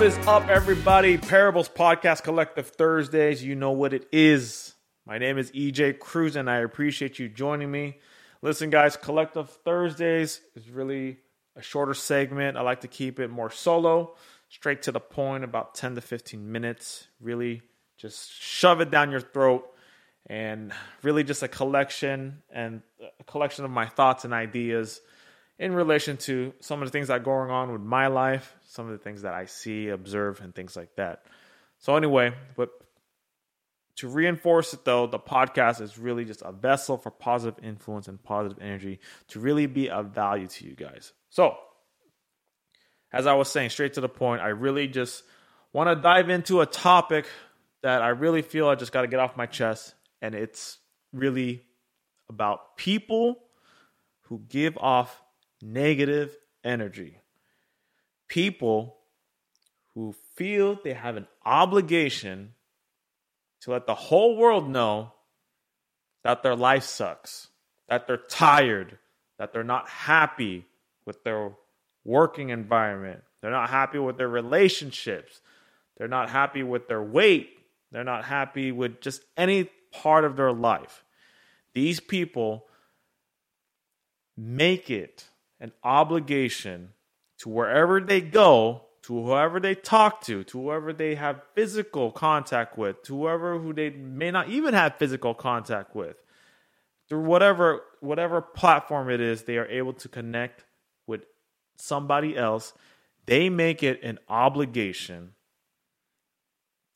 What is up, everybody? Parables Podcast Collective Thursdays. You know what it is. My name is EJ Cruz, and I appreciate you joining me. Listen, guys, Collective Thursdays is really a shorter segment. I like to keep it more solo, straight to the point, about 10 to 15 minutes. Really just shove it down your throat, and really just a collection and a collection of my thoughts and ideas in relation to some of the things that are going on with my life, some of the things that I see, observe, and things like that. So, anyway, but to reinforce it though, the podcast is really just a vessel for positive influence and positive energy to really be of value to you guys. So, as I was saying, straight to the point, I really just want to dive into a topic that I really feel I just got to get off my chest, and it's really about people who give off negative energy. People who feel they have an obligation to let the whole world know that their life sucks, that they're tired, that they're not happy with their working environment, they're not happy with their relationships, they're not happy with their weight, they're not happy with just any part of their life. These people make it an obligation to wherever they go, to whoever they talk to, to whoever they have physical contact with, to whoever who they may not even have physical contact with. Through whatever whatever platform it is, they are able to connect with somebody else. They make it an obligation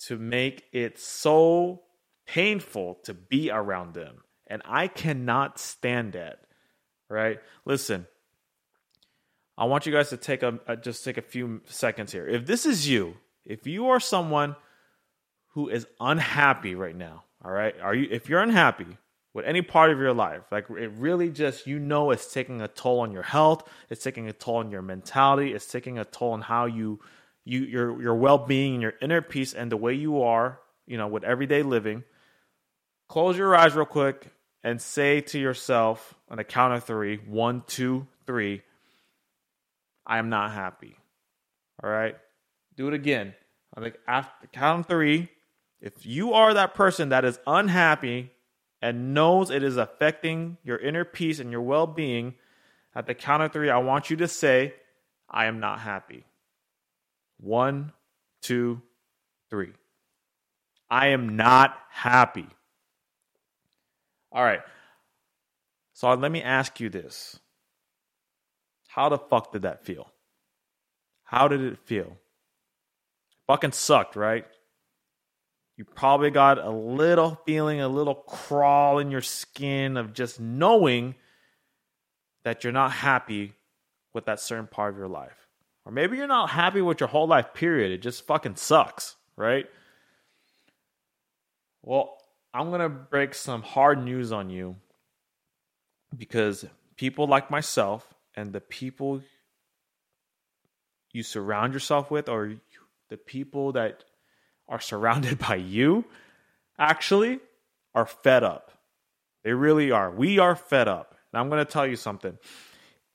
to make it so painful to be around them. And I cannot stand that. Right? Listen, I want you guys to take a, a, just take a few seconds here. If this is you, if you are someone who is unhappy right now, all right, are you? If you're unhappy with any part of your life, like it really just you know it's taking a toll on your health, it's taking a toll on your mentality, it's taking a toll on how you you your your well being, and your inner peace, and the way you are, you know, with everyday living. Close your eyes real quick and say to yourself on the count of three: one, two, three I am not happy. All right. Do it again. I think after count three, if you are that person that is unhappy and knows it is affecting your inner peace and your well being, at the count of three, I want you to say, I am not happy. One, two, three. I am not happy. All right. So let me ask you this how the fuck did that feel? How did it feel? Fucking sucked, right? You probably got a little feeling, a little crawl in your skin of just knowing that you're not happy with that certain part of your life. Or maybe you're not happy with your whole life, period. It just fucking sucks, right? Well, I'm going to break some hard news on you because people like myself and the people you surround yourself with or the people that are surrounded by you actually are fed up. They really are. We are fed up. And I'm going to tell you something.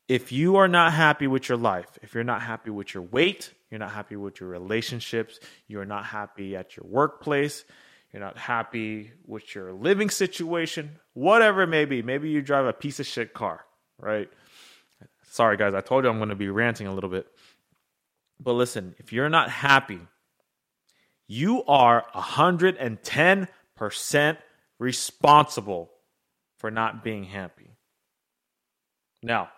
If you are not happy with your life, if you're not happy with your weight, you're not happy with your relationships, you're not happy at your workplace, you're not happy with your living situation, whatever it may be. Maybe you drive a piece of shit car, right? Sorry, guys, I told you I'm going to be ranting a little bit. But listen, if you're not happy, you are 110% responsible for not being happy. Now,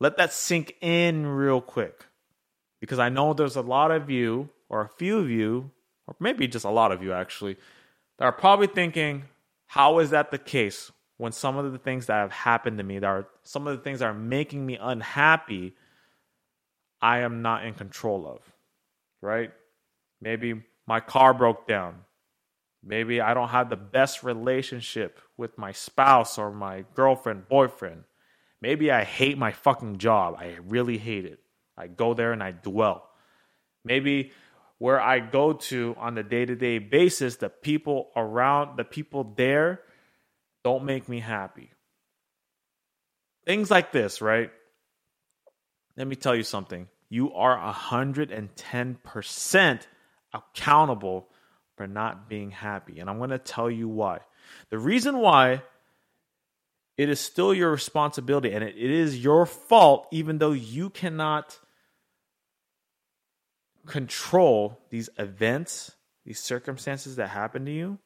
let that sink in real quick because I know there's a lot of you, or a few of you, or maybe just a lot of you actually, that are probably thinking, how is that the case? When some of the things that have happened to me that are some of the things that are making me unhappy i am not in control of right? Maybe my car broke down. Maybe i don't have the best relationship with my spouse or my girlfriend boyfriend. Maybe i hate my fucking job. I really hate it. I go there and i dwell. Maybe where i go to on a day-to-day basis the people around the people there don't make me happy. Things like this, right? Let me tell you something. you are 110% accountable for not being happy. And I'm going to tell you why. The reason why it is still your responsibility and it, is your fault, even though you cannot control these events, these circumstances that happen to you,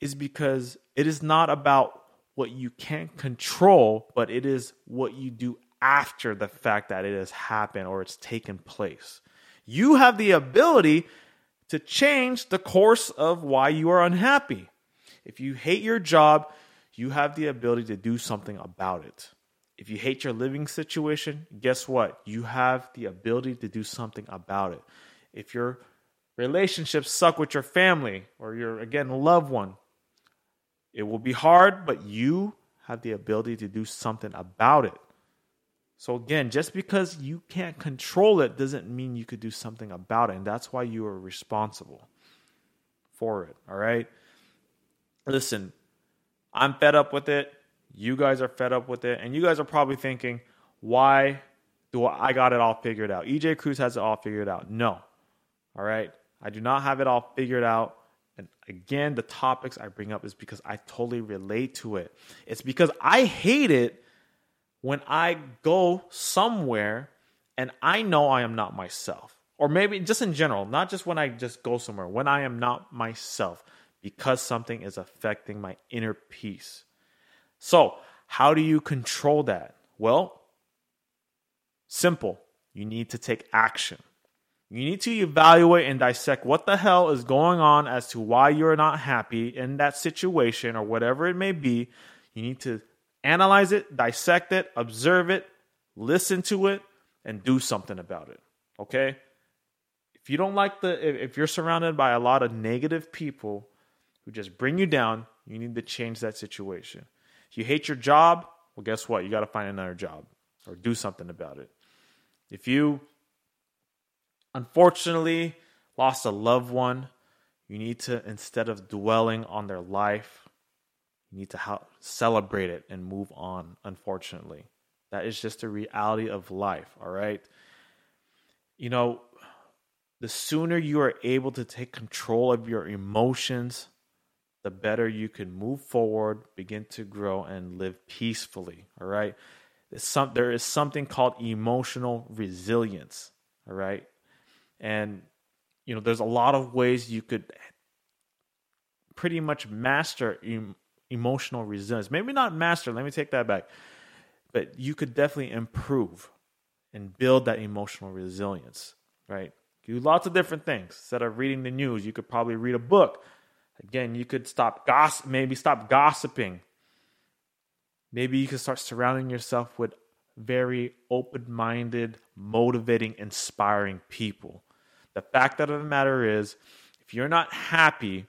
is because it is not about what you can't control, but it is what you do after the fact that it has happened or it's taken place. You have the ability to change the course of why you are unhappy. If you hate your job, you have the ability to do something about it. If you hate your living situation, guess what? You have the ability to do something about it. If your relationships suck with your family or your, again, loved one, it will be hard, but you have the ability to do something about it. So, again, just because you can't control it doesn't mean you could do something about it. And that's why you are responsible for it. All right. Listen, I'm fed up with it. You guys are fed up with it. And you guys are probably thinking, why do I got it all figured out? EJ Cruz has it all figured out. No. All right. I do not have it all figured out. And again, the topics I bring up is because I totally relate to it. It's because I hate it when I go somewhere and I know I am not myself, or maybe just in general, not just when I just go somewhere, when I am not myself because something is affecting my inner peace. So, how do you control that? Well, simple. You need to take action. You need to evaluate and dissect what the hell is going on as to why you're not happy in that situation or whatever it may be. You need to analyze it, dissect it, observe it, listen to it, and do something about it. Okay? If you don't like the, if you're surrounded by a lot of negative people who just bring you down, you need to change that situation. If you hate your job, well, guess what? You got to find another job or do something about it. If you unfortunately lost a loved one, you need to, instead of dwelling on their life, you need to celebrate it and move on, unfortunately. That is just a reality of life, all right? You know, the sooner you are able to take control of your emotions, the better you can move forward, begin to grow, and live peacefully, all right? Some, there is something called emotional resilience, all right? And, you know, there's a lot of ways you could pretty much master em- emotional resilience. Maybe not master, let me take that back. But you could definitely improve and build that emotional resilience, right? Do lots of different things. Instead of reading the news, you could probably read a book. Again, you could stop gossip, maybe stop gossiping. Maybe you could start surrounding yourself with very open-minded, motivating, inspiring people. The fact of the matter is, if you're not happy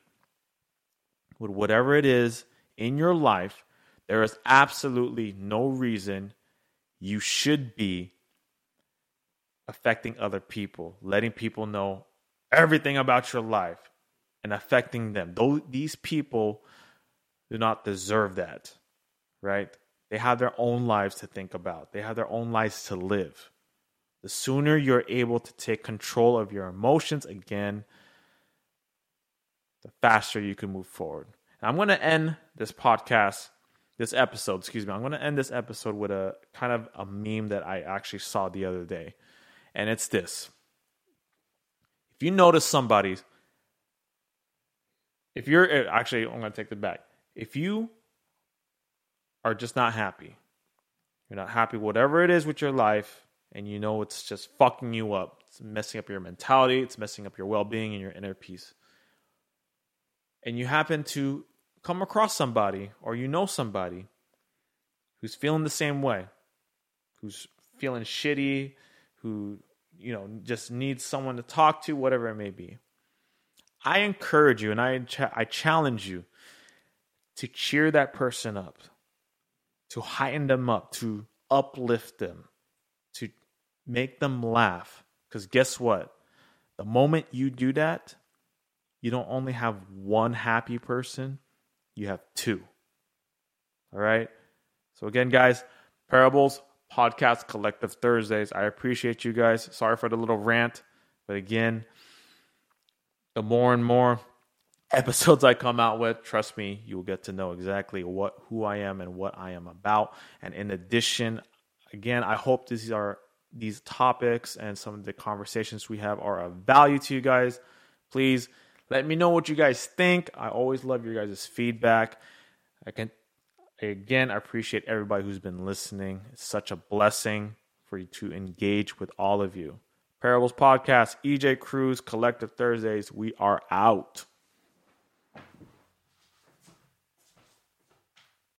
with whatever it is in your life, there is absolutely no reason you should be affecting other people, letting people know everything about your life and affecting them. Though these people do not deserve that, right? They have their own lives to think about. They have their own lives to live. The sooner you're able to take control of your emotions again, the faster you can move forward. I'm going to end this podcast, this episode, excuse me. I'm going to end this episode with a kind of a meme that I actually saw the other day. And it's this. If you notice somebody, if you're eh, actually, I'm going to take it back. If you are just not happy, you're not happy, whatever it is with your life, and you know it's just fucking you up, it's messing up your mentality, it's messing up your well being and your inner peace. And you happen to come across somebody or you know somebody who's feeling the same way, who's feeling shitty, who, you know, just needs someone to talk to, whatever it may be. I encourage you and I, I challenge you to cheer that person up, to heighten them up, to uplift them, make them laugh. Because guess what? The moment you do that, you don't only have one happy person, you have two. All right? So, again, guys, parables, Podcast Collective Thursdays. I appreciate you guys. Sorry for the little rant, but again, the more and more episodes I come out with, trust me, you will get to know exactly what who I am and what I am about. And in addition, again, I hope these are these topics and some of the conversations we have are of value to you guys. Please let me know what you guys think. I always love your guys' feedback. I can again I appreciate everybody who's been listening. It's such a blessing for you to engage with all of you. Parables Podcast, EJ Cruz, Collective Thursdays. We are out.